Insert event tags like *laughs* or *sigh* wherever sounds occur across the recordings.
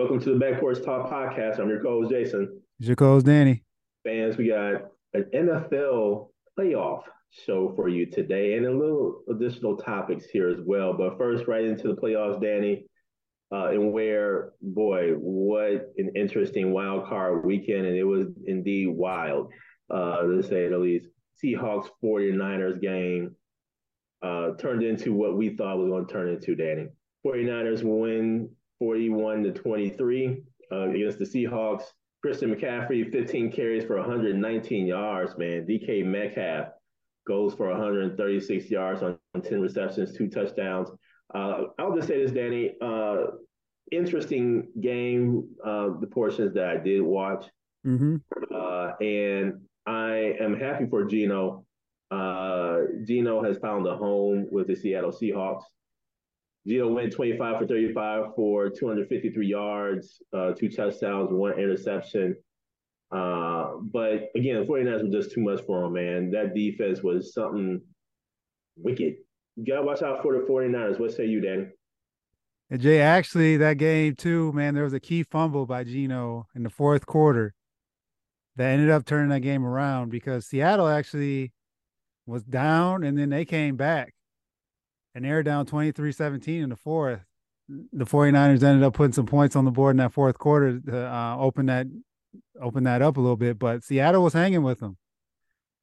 Welcome to the Back Porch Talk podcast. I'm your co-host Jason. Your co-host Danny. Fans, we got an NFL playoff show for you today and a little additional topics here as well. But first, right into the playoffs, Danny, uh, and where, boy, what an interesting wild card weekend. And it was indeed wild, uh, to say the least. Seahawks 49ers game uh, turned into what we thought was going to turn into, Danny. 49ers win 41 to 23 uh, against the Seahawks. Christian McCaffrey, 15 carries for 119 yards, man. DK Metcalf goes for 136 yards on, on 10 receptions, two touchdowns. Uh, I'll just say this, Danny. Uh, interesting game, uh, the portions that I did watch. Mm-hmm. Uh, and I am happy for Geno. Uh, Geno has found a home with the Seattle Seahawks. Geno went 25 for 35 for 253 yards, uh, two touchdowns, one interception. Uh, but again, the 49ers were just too much for him, man. That defense was something wicked. You got to watch out for the 49ers. What say you, Danny? And Jay, actually, that game too, man, there was a key fumble by Geno in the fourth quarter that ended up turning that game around because Seattle actually was down and then they came back and they're down 23-17 in the fourth. The 49ers ended up putting some points on the board in that fourth quarter to uh, open that open that up a little bit, but Seattle was hanging with them.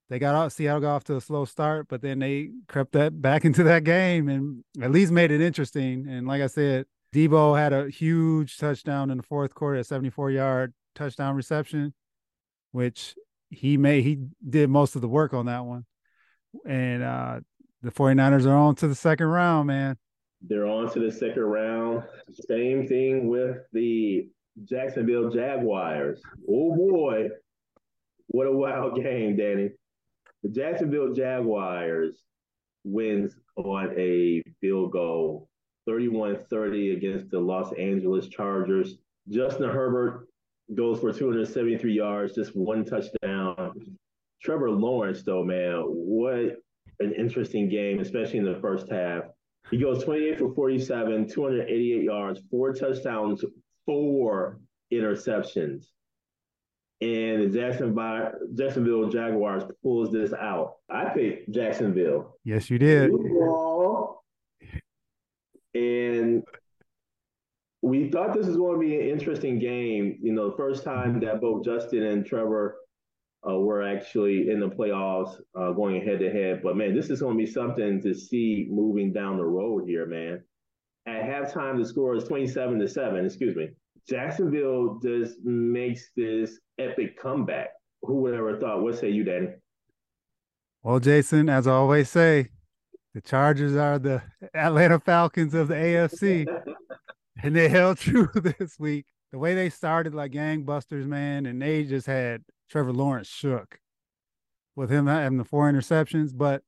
They got out Seattle got off to a slow start, but then they crept that back into that game and at least made it interesting. And like I said, Deebo had a huge touchdown in the fourth quarter, a 74 yard touchdown reception, which he made he did most of the work on that one. And uh the 49ers are on to the second round, man. They're on to the second round. Same thing with the Jacksonville Jaguars. Oh boy, what a wild game, Danny. The Jacksonville Jaguars wins on a field goal 31-30 against the Los Angeles Chargers. Justin Herbert goes for 273 yards, just one touchdown. Trevor Lawrence, though, man, what an interesting game, especially in the first half. He goes 28 for 47, 288 yards, four touchdowns, four interceptions. And the Jacksonville, Jacksonville Jaguars pulls this out. I picked Jacksonville. Yes, you did. And we thought this was going to be an interesting game. You know, the first time that both Justin and Trevor uh, were actually in the playoffs uh, going head to head. But man, this is going to be something to see moving down the road here, man. At halftime, the score is 27 to 7, excuse me. Jacksonville just makes this epic comeback. Who would ever thought? What say you, Danny? Well, Jason, as I always say, the Chargers are the Atlanta Falcons of the AFC. *laughs* and they held true *laughs* this week. The way they started like gangbusters, man, and they just had Trevor Lawrence shook with him having the four interceptions. But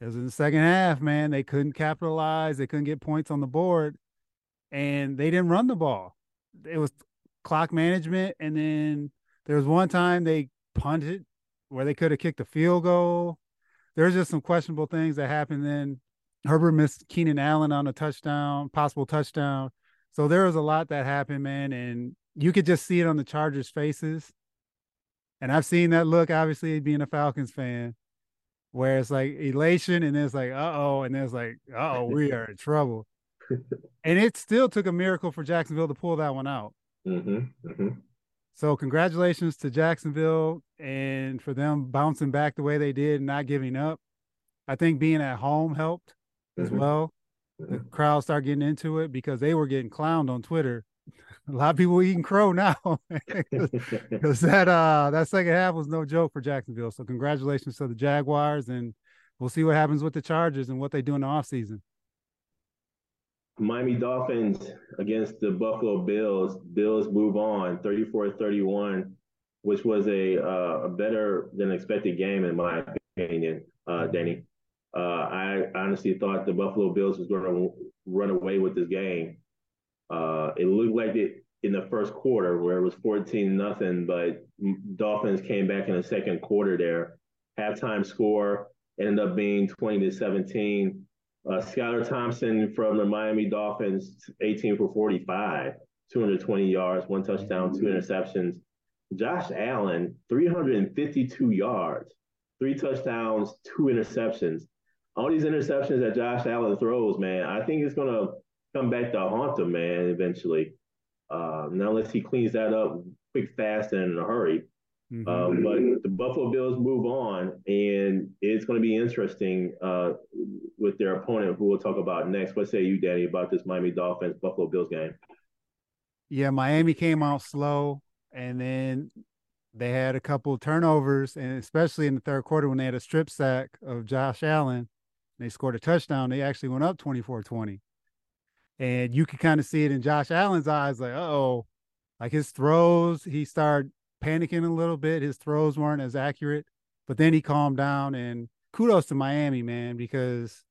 it was in the second half, man. They couldn't capitalize. They couldn't get points on the board, and they didn't run the ball. It was clock management, and then there was one time they punted where they could have kicked a field goal. There's just some questionable things that happened. Then Herbert missed Keenan Allen on a touchdown, possible touchdown. So there was a lot that happened, man, and you could just see it on the Chargers' faces and I've seen that look, obviously, being a Falcons fan, where it's like elation and then it's like, uh oh, and then it's like, oh, we *laughs* are in trouble. and it still took a miracle for Jacksonville to pull that one out. Mm-hmm, mm-hmm. So, congratulations to Jacksonville and for them bouncing back the way they did and not giving up. I think being at home helped as mm-hmm. well. The mm-hmm. crowd started getting into it because they were getting clowned on Twitter *laughs* a lot of people eating crow now *laughs* because *laughs* that uh that second half was no joke for Jacksonville. So congratulations to the Jaguars, and we'll see what happens with the Chargers and what they do in the offseason. Miami Dolphins against the Buffalo Bills. Bills move on 34-31, which was a, uh, a better than expected game in my opinion, uh, Danny. Uh, I honestly thought the Buffalo Bills was going to run away with this game. Uh, it looked like it in the first quarter where it was 14 nothing, but Dolphins came back in the second quarter there. Halftime score ended up being 20 to 17. Uh, Skylar Thompson from the Miami Dolphins, 18 for 45, 220 yards, one touchdown, two interceptions. Josh Allen, 352 yards, three touchdowns, two interceptions. All these interceptions that Josh Allen throws, man, I think it's going to come back to haunt him, man, eventually. Uh, now, unless he cleans that up quick, fast, and in a hurry. Mm-hmm. Um, but the Buffalo Bills move on, and it's going to be interesting uh, with their opponent, who we'll talk about next. What say you, Danny, about this Miami Dolphins Buffalo Bills game? Yeah, Miami came out slow, and then they had a couple turnovers, and especially in the third quarter when they had a strip sack of Josh Allen, they scored a touchdown. They actually went up 24-20. And you could kind of see it in Josh Allen's eyes, like, oh, like his throws, he started panicking a little bit. His throws weren't as accurate, but then he calmed down. And kudos to Miami, man, because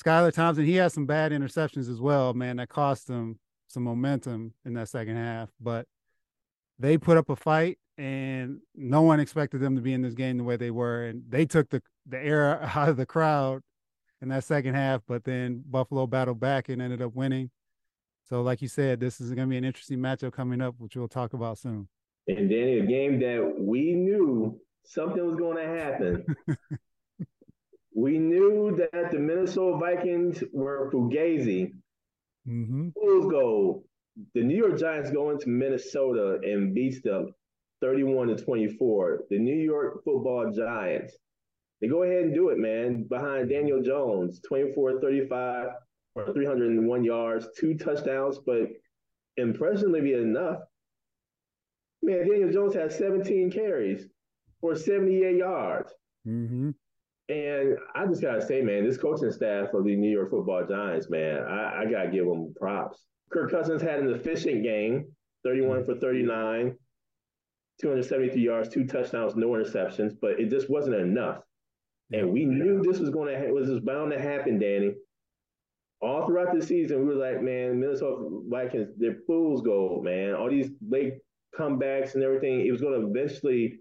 Skylar Thompson, he had some bad interceptions as well, man, that cost them some momentum in that second half. But they put up a fight, and no one expected them to be in this game the way they were. And they took the, the air *laughs* out of the crowd in that second half, but then Buffalo battled back and ended up winning. So, like you said, this is going to be an interesting matchup coming up, which we'll talk about soon. And Danny, a game that we knew something was going to happen. *laughs* we knew that the Minnesota Vikings were fugazi. Mm-hmm. Fools go. The New York Giants go into Minnesota and beats them 31 to 24. The New York Football Giants. They go ahead and do it, man. Behind Daniel Jones, 24 35 or 301 yards, two touchdowns, but impressively enough, Man, Daniel Jones has 17 carries for 78 yards. Mm-hmm. And I just gotta say, man, this coaching staff of the New York Football Giants, man, I, I gotta give them props. Kirk Cousins had an efficient game, 31 for 39, 273 yards, two touchdowns, no interceptions, but it just wasn't enough. And we knew this was going to ha- was just bound to happen, Danny. All throughout the season, we were like, man, Minnesota Vikings, they're fool's gold, man. All these late comebacks and everything, it was going to eventually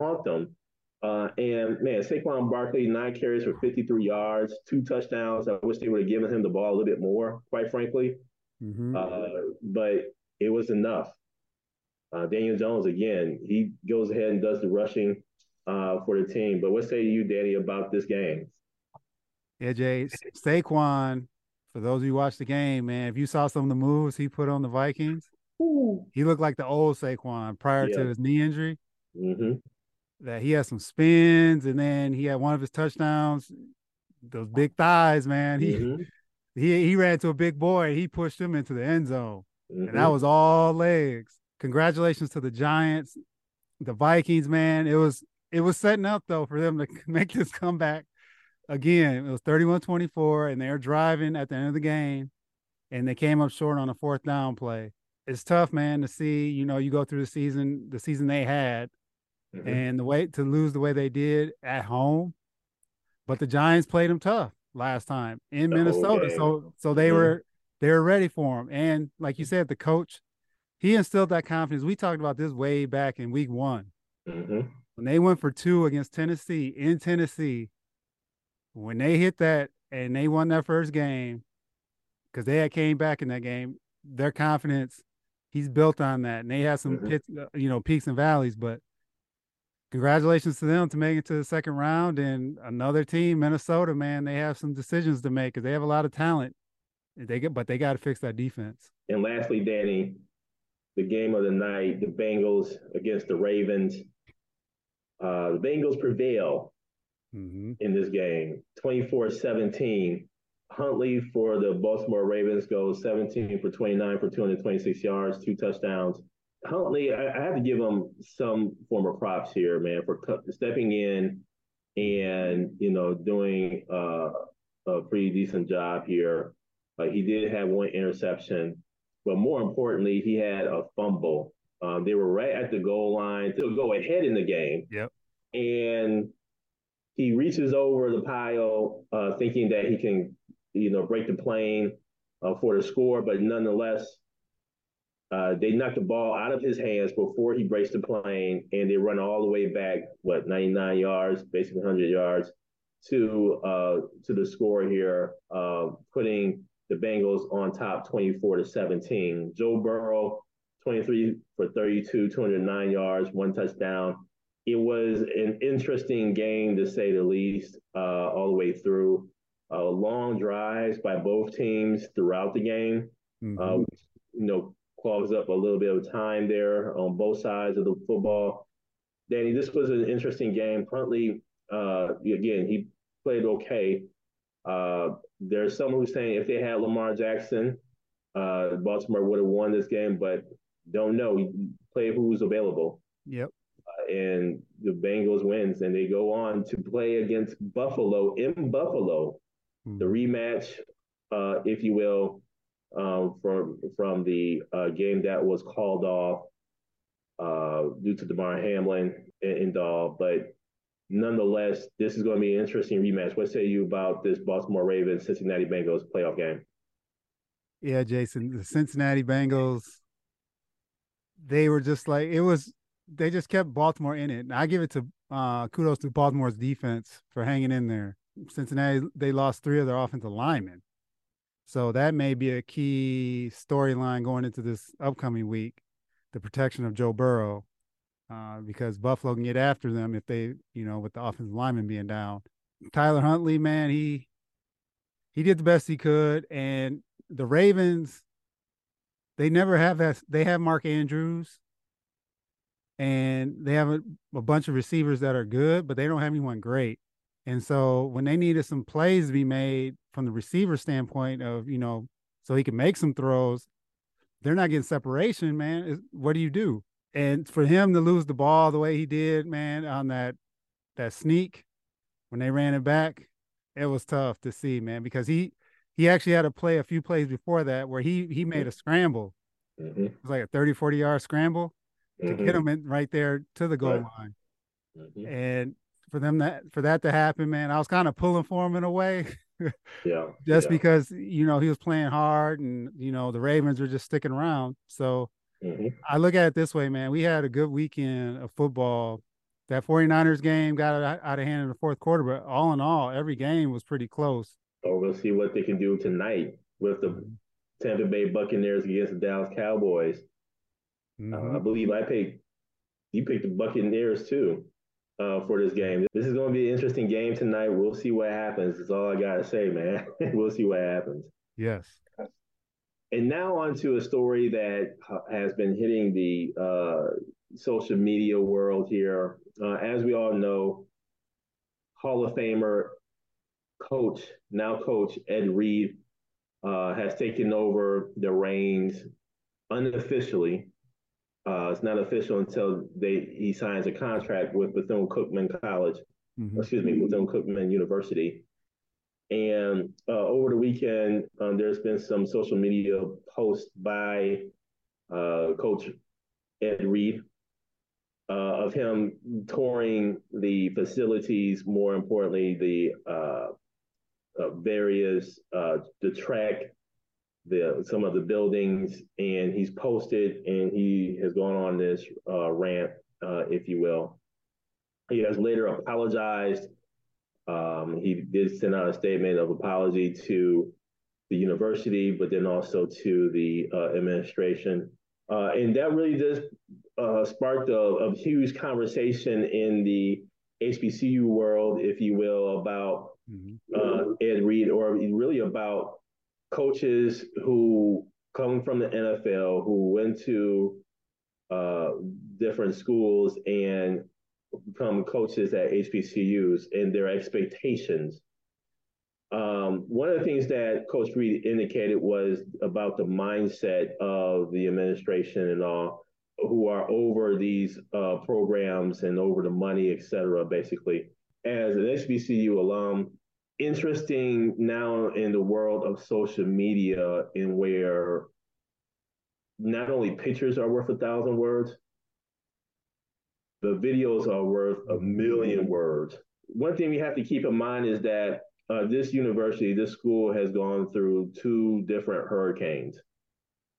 haunt them. Uh, and man, Saquon Barkley, nine carries for 53 yards, two touchdowns. I wish they would have given him the ball a little bit more, quite frankly. Mm-hmm. Uh, but it was enough. Uh, Daniel Jones, again, he goes ahead and does the rushing uh, for the team. But what say you, Danny, about this game? Yeah, Jay, Saquon, for those of you who watched the game, man, if you saw some of the moves he put on the Vikings, Ooh. He looked like the old Saquon prior yeah. to his knee injury. Mm-hmm. That he had some spins, and then he had one of his touchdowns. Those big thighs, man. He mm-hmm. he he ran to a big boy. He pushed him into the end zone, mm-hmm. and that mm-hmm. was all legs. Congratulations to the Giants, the Vikings, man. It was it was setting up though for them to *laughs* make this comeback again. It was 31-24, and they're driving at the end of the game, and they came up short on a fourth down play it's tough, man, to see. You know, you go through the season, the season they had, mm-hmm. and the way to lose the way they did at home. But the Giants played them tough last time in Minnesota, so so they mm-hmm. were they were ready for him. And like you said, the coach he instilled that confidence. We talked about this way back in week one mm-hmm. When they went for two against Tennessee in Tennessee. When they hit that and they won that first game because they had came back in that game, their confidence he's built on that, and they have some mm-hmm. pits, uh, you know, peaks and valleys. But congratulations to them to make it to the second round. And another team, Minnesota, man, they have some decisions to make because they have a lot of talent. They get, but they got to fix that defense. And lastly, Danny, the game of the night, the Bengals against the Ravens. Uh, the Bengals prevail mm-hmm. in this game, 24 17. Huntley for the Baltimore Ravens goes 17 for 29 for 226 yards, two touchdowns. Huntley, I, I have to give him some form of props here, man, for stepping in and you know doing uh, a pretty decent job here. Uh, he did have one interception, but more importantly, he had a fumble. Um, they were right at the goal line to go ahead in the game. Yep. And he reaches over the pile, uh, thinking that he can, you know, break the plane uh, for the score, but nonetheless, uh, they knock the ball out of his hands before he breaks the plane, and they run all the way back, what, 99 yards, basically 100 yards, to uh, to the score here, uh, putting the Bengals on top 24 to 17. Joe Burrow, 23 for 32, 209 yards, one touchdown. It was an interesting game to say the least, uh, all the way through. Uh, long drives by both teams throughout the game. Mm-hmm. Uh, you know, clogs up a little bit of time there on both sides of the football. Danny, this was an interesting game. Huntley, uh, again, he played okay. Uh, there's someone who's saying if they had Lamar Jackson, uh, Baltimore would have won this game, but don't know. Play who's available. Yep. Uh, and the Bengals wins, and they go on to play against Buffalo in Buffalo, mm-hmm. the rematch, uh, if you will, um, from from the uh, game that was called off uh, due to Damar Hamlin and, and all. But nonetheless, this is going to be an interesting rematch. What say you about this Baltimore Ravens Cincinnati Bengals playoff game? Yeah, Jason, the Cincinnati Bengals, they were just like it was. They just kept Baltimore in it, and I give it to uh, kudos to Baltimore's defense for hanging in there. Cincinnati, they lost three of their offensive linemen. So that may be a key storyline going into this upcoming week, the protection of Joe Burrow, uh, because Buffalo can get after them if they, you know, with the offensive lineman being down. Tyler Huntley, man, he he did the best he could, and the Ravens, they never have that. They have Mark Andrews, and they have a, a bunch of receivers that are good, but they don't have anyone great. And so when they needed some plays to be made from the receiver standpoint of, you know, so he can make some throws, they're not getting separation, man. What do you do? And for him to lose the ball the way he did, man, on that that sneak when they ran it back, it was tough to see, man, because he he actually had to play a few plays before that where he he made a scramble. Mm-hmm. It was like a 30, 40 yard scramble mm-hmm. to get him in right there to the goal right. line. Mm-hmm. And for them that for that to happen, man, I was kind of pulling for him in a way. *laughs* yeah. Just yeah. because, you know, he was playing hard and, you know, the Ravens were just sticking around. So mm-hmm. I look at it this way, man. We had a good weekend of football. That 49ers game got out of hand in the fourth quarter, but all in all, every game was pretty close. Oh, we'll see what they can do tonight with the mm-hmm. Tampa Bay Buccaneers against the Dallas Cowboys. Mm-hmm. Uh, I believe I picked you picked the Buccaneers too uh, for this game. This is going to be an interesting game tonight. We'll see what happens. That's all I got to say, man. *laughs* we'll see what happens. Yes. And now on to a story that has been hitting the uh, social media world here. Uh, as we all know, Hall of Famer coach, now coach Ed Reed, uh, has taken over the reins unofficially uh, it's not official until they he signs a contract with Bethune Cookman College, mm-hmm. excuse me, Bethune Cookman University. And uh, over the weekend, um, there's been some social media posts by uh, Coach Ed Reed uh, of him touring the facilities. More importantly, the uh, uh, various the track the some of the buildings, and he's posted and he has gone on this uh, rant, uh, if you will. He has later apologized. Um, he did send out a statement of apology to the university, but then also to the uh, administration. Uh, and that really just uh, sparked a, a, huge conversation in the HBCU world, if you will, about Uh, Ed Reed, or really about coaches who come from the NFL who went to uh, different schools and become coaches at HBCUs and their expectations. Um, one of the things that Coach Reed indicated was about the mindset of the administration and all who are over these uh, programs and over the money, et cetera, basically. As an HBCU alum, interesting now in the world of social media in where not only pictures are worth a thousand words, the videos are worth a million words. One thing we have to keep in mind is that uh, this university, this school has gone through two different hurricanes.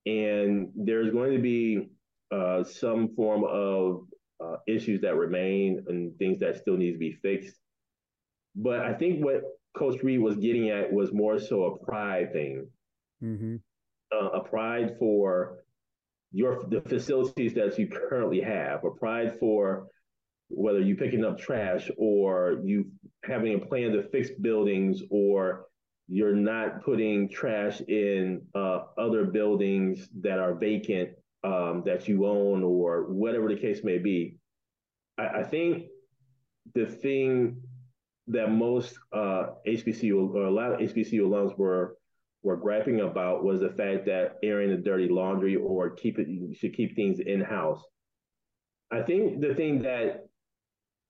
And there's going to be uh, some form of uh, issues that remain and things that still need to be fixed. But I think what Coach Reed was getting at was more so a pride thing, mm-hmm. uh, a pride for your the facilities that you currently have, a pride for whether you picking up trash or you having a plan to fix buildings or you're not putting trash in uh, other buildings that are vacant um, that you own or whatever the case may be. I, I think the thing that most uh, HBCU or a lot of HBCU alums were were griping about was the fact that airing the dirty laundry or keep it you should keep things in house. I think the thing that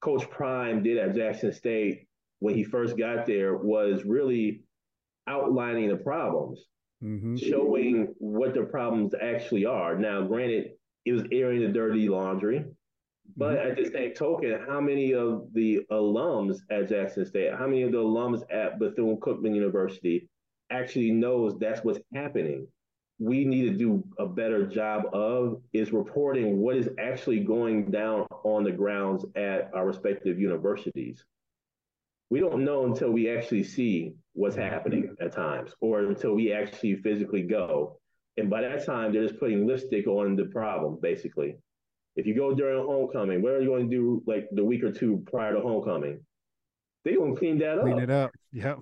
Coach Prime did at Jackson State when he first got there was really outlining the problems, mm-hmm. showing what the problems actually are. Now, granted, it was airing the dirty laundry, but at the same token, how many of the alums at Jackson State, how many of the alums at Bethune Cookman University actually knows that's what's happening? we need to do a better job of is reporting what is actually going down on the grounds at our respective universities. We don't know until we actually see what's happening at times or until we actually physically go. And by that time, they're just putting lipstick on the problem, basically. If you go during homecoming, what are you going to do like the week or two prior to homecoming? They're going to clean that up. Clean it up. Yep.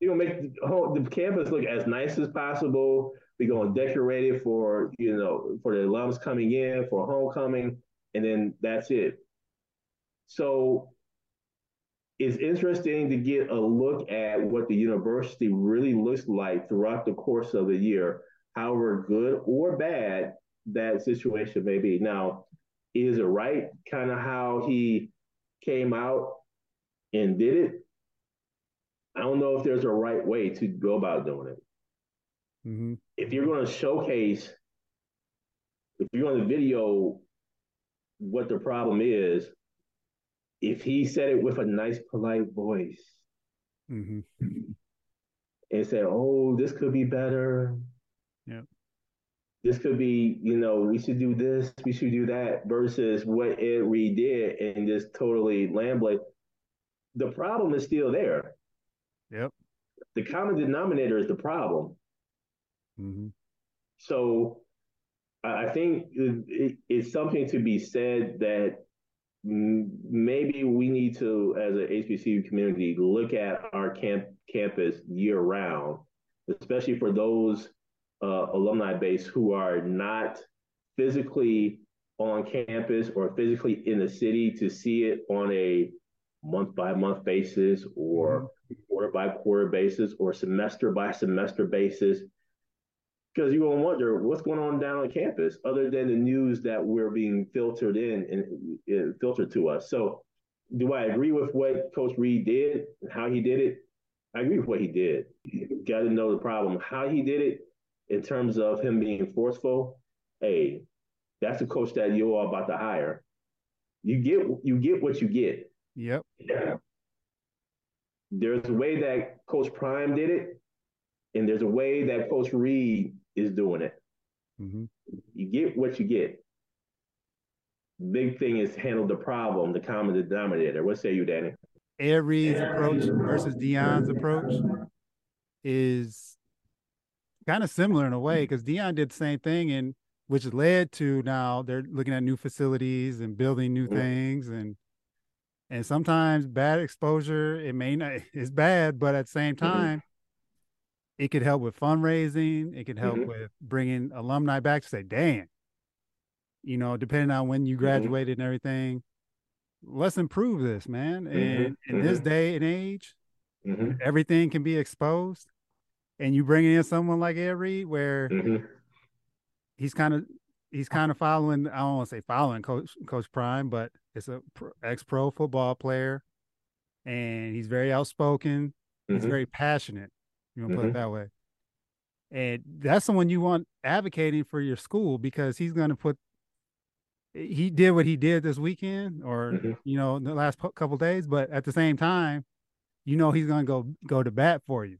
They're going to make the, whole, the campus look as nice as possible going to decorate it for, you know, for the alums coming in, for homecoming, and then that's it. So it's interesting to get a look at what the university really looks like throughout the course of the year, however good or bad that situation may be. Now, is it right kind of how he came out and did it? I don't know if there's a right way to go about doing it. Mm-hmm. If you're going to showcase, if you're going to video what the problem is, if he said it with a nice, polite voice mm-hmm. and said, "Oh, this could be better," this could be, you know, we should do this, we should do that, versus what Ed Reed did and just totally lamblate. The problem is still there. Yep. The common denominator is the problem. Mm-hmm. So I think it, it's something to be said that maybe we need to, as an HBCU community, look at our camp campus year round, especially for those uh, alumni base who are not physically on campus or physically in the city to see it on a month by month basis or quarter by quarter basis or semester by semester basis because you're gonna wonder what's going on down on campus other than the news that we're being filtered in and, and filtered to us. So, do I agree with what Coach reed did and how he did it? I agree with what he did. Got to know the problem. How he did it in terms of him being forceful. Hey, that's the coach that you're all about to hire. You get you get what you get. Yep. Yeah. There's a way that Coach Prime did it, and there's a way that Coach Reed is doing it. Mm-hmm. You get what you get. Big thing is handle the problem, the common denominator. What say you, Danny? Ed Reed's approach versus Deion's approach is kind of similar in a way because Deion did the same thing, and which led to now they're looking at new facilities and building new mm-hmm. things and and sometimes bad exposure it may not *laughs* it's bad but at the same mm-hmm. time it could help with fundraising. It could help mm-hmm. with bringing alumni back to say, "Damn, you know, depending on when you mm-hmm. graduated mm-hmm. and everything, let's improve this, man." Mm-hmm. And in this mm-hmm. day and age, mm-hmm. everything can be exposed, and you bring in someone like Ed Reed, where he's kind of he's kind of following. I don't want to say following Coach Coach Prime, but it's a ex pro football player, and he's very outspoken He's mm-hmm. very passionate. You want to put it mm-hmm. that way. And that's someone you want advocating for your school because he's going to put he did what he did this weekend or mm-hmm. you know the last couple days but at the same time you know he's going to go go to bat for you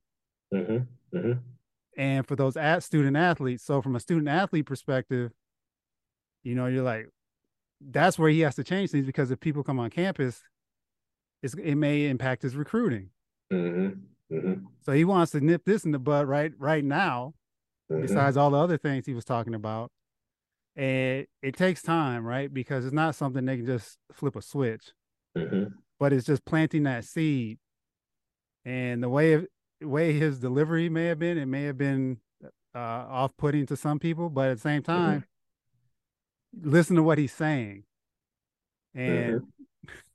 mm-hmm. Mm-hmm. and for those at student athletes so from a student athlete perspective you know you're like that's where he has to change things because if people come on campus it may impact his recruiting mm-hmm. Mm-hmm. so he wants to nip this in the bud right right now mm-hmm. besides all the other things he was talking about and it takes time, right? Because it's not something they can just flip a switch, mm-hmm. but it's just planting that seed. And the way of, way his delivery may have been, it may have been uh, off-putting to some people, but at the same mm-hmm. time, mm-hmm. listen to what he's saying, and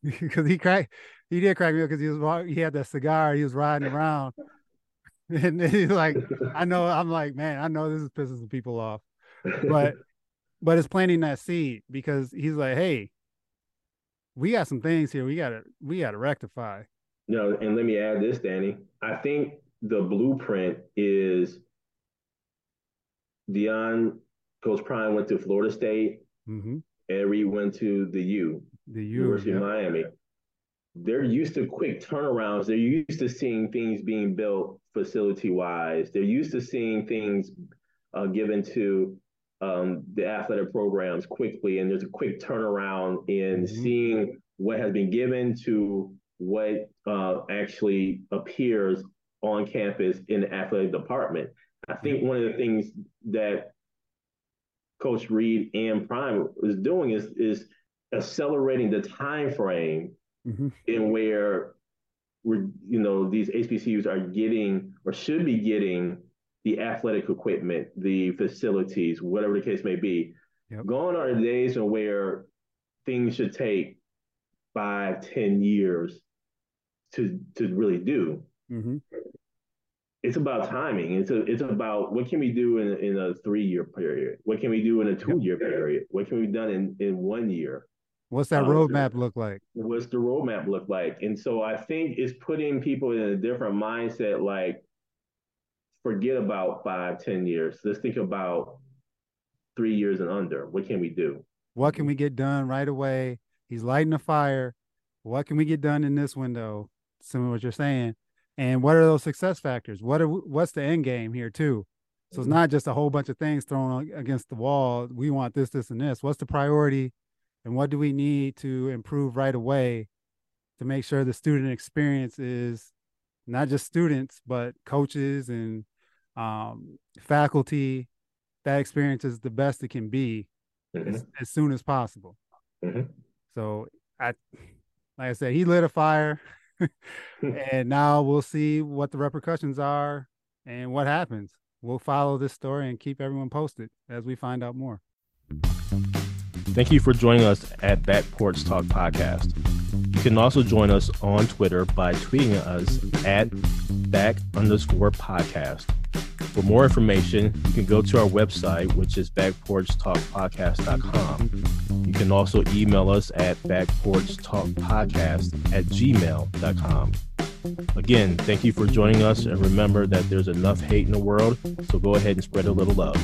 because mm-hmm. *laughs* he cracked, he did crack me up because he was he had that cigar, he was riding around, *laughs* and he's like, I know, I'm like, man, I know this is pissing some people off, but *laughs* but it's planting that seed because he's like, hey, we got some things here we gotta we gotta rectify. No, and let me add this, Danny. I think the blueprint is Deion, Coach Prime went to Florida State. Mm-hmm. Reed went to the U, the U University yeah. of Miami. They're used to quick turnarounds. They're used to seeing things being built facility wise. They're used to seeing things uh, given to um, the athletic programs quickly, and there's a quick turnaround in mm-hmm. seeing what has been given to what uh, actually appears on campus in the athletic department. I think one of the things that Coach Reed and Prime is doing is is accelerating the time frame mm-hmm. in where we're you know these HBCUs are getting or should be getting the athletic equipment, the facilities, whatever the case may be. Yep. Gone are the days where things should take five, ten years to to really do. Mm-hmm. It's about timing. It's a, it's about what can we do in, in a three year period? What can we do in a two year period? What can we done in, in one year? What's that um, roadmap look like? What's the roadmap look like? And so I think it's putting people in a different mindset. Like forget about five, ten years. Let's think about three years and under. What can we do? What can we get done right away? He's lighting a fire. What can we get done in this window? Similar to what you're saying. And what are those success factors? What are what's the end game here too? So it's mm-hmm. not just a whole bunch of things thrown against the wall. We want this, this, and this. What's the priority? And what do we need to improve right away to make sure the student experience is not just students, but coaches and um, faculty, that experience is the best it can be mm-hmm. as, as, soon as possible. Mm-hmm. So I, like I said, he lit a fire, *laughs* *laughs* and now we'll see what the repercussions are and what happens. We'll follow this story and keep everyone posted as we find out more. Thank you for joining us at Back Porch Talk Podcast. You can also join us on Twitter by tweeting us at back underscore podcast. For more information, you can go to our website, which is backporchtalkpodcast.com. Can also email us at backporchtalkpodcast at gmail.com. Again, thank you for joining us, and remember that there's enough hate in the world, so go ahead and spread a little love.